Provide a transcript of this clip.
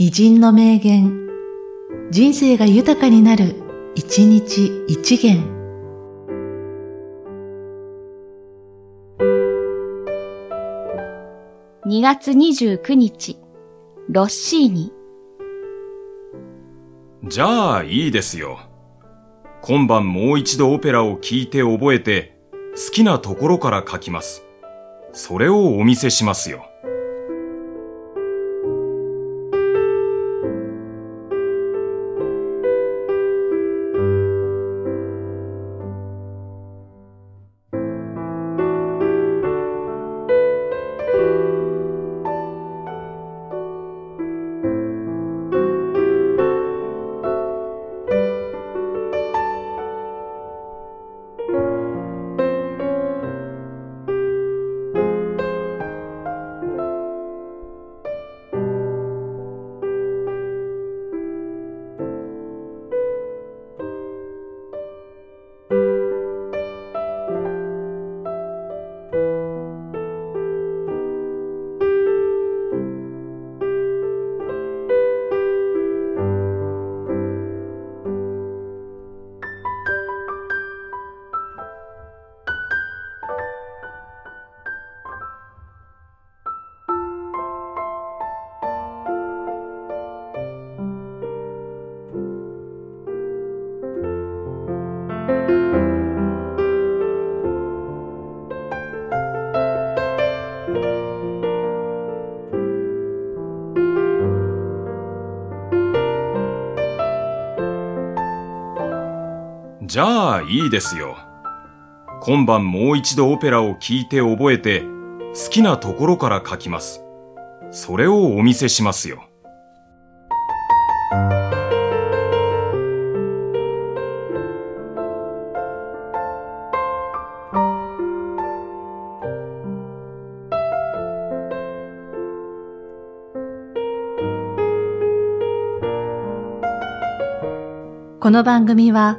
偉人の名言、人生が豊かになる、一日一元。2月29日、ロッシーニ。じゃあいいですよ。今晩もう一度オペラを聴いて覚えて、好きなところから書きます。それをお見せしますよ。じゃあいいですよ。今晩もう一度オペラを聴いて覚えて、好きなところから書きます。それをお見せしますよ。この番組は、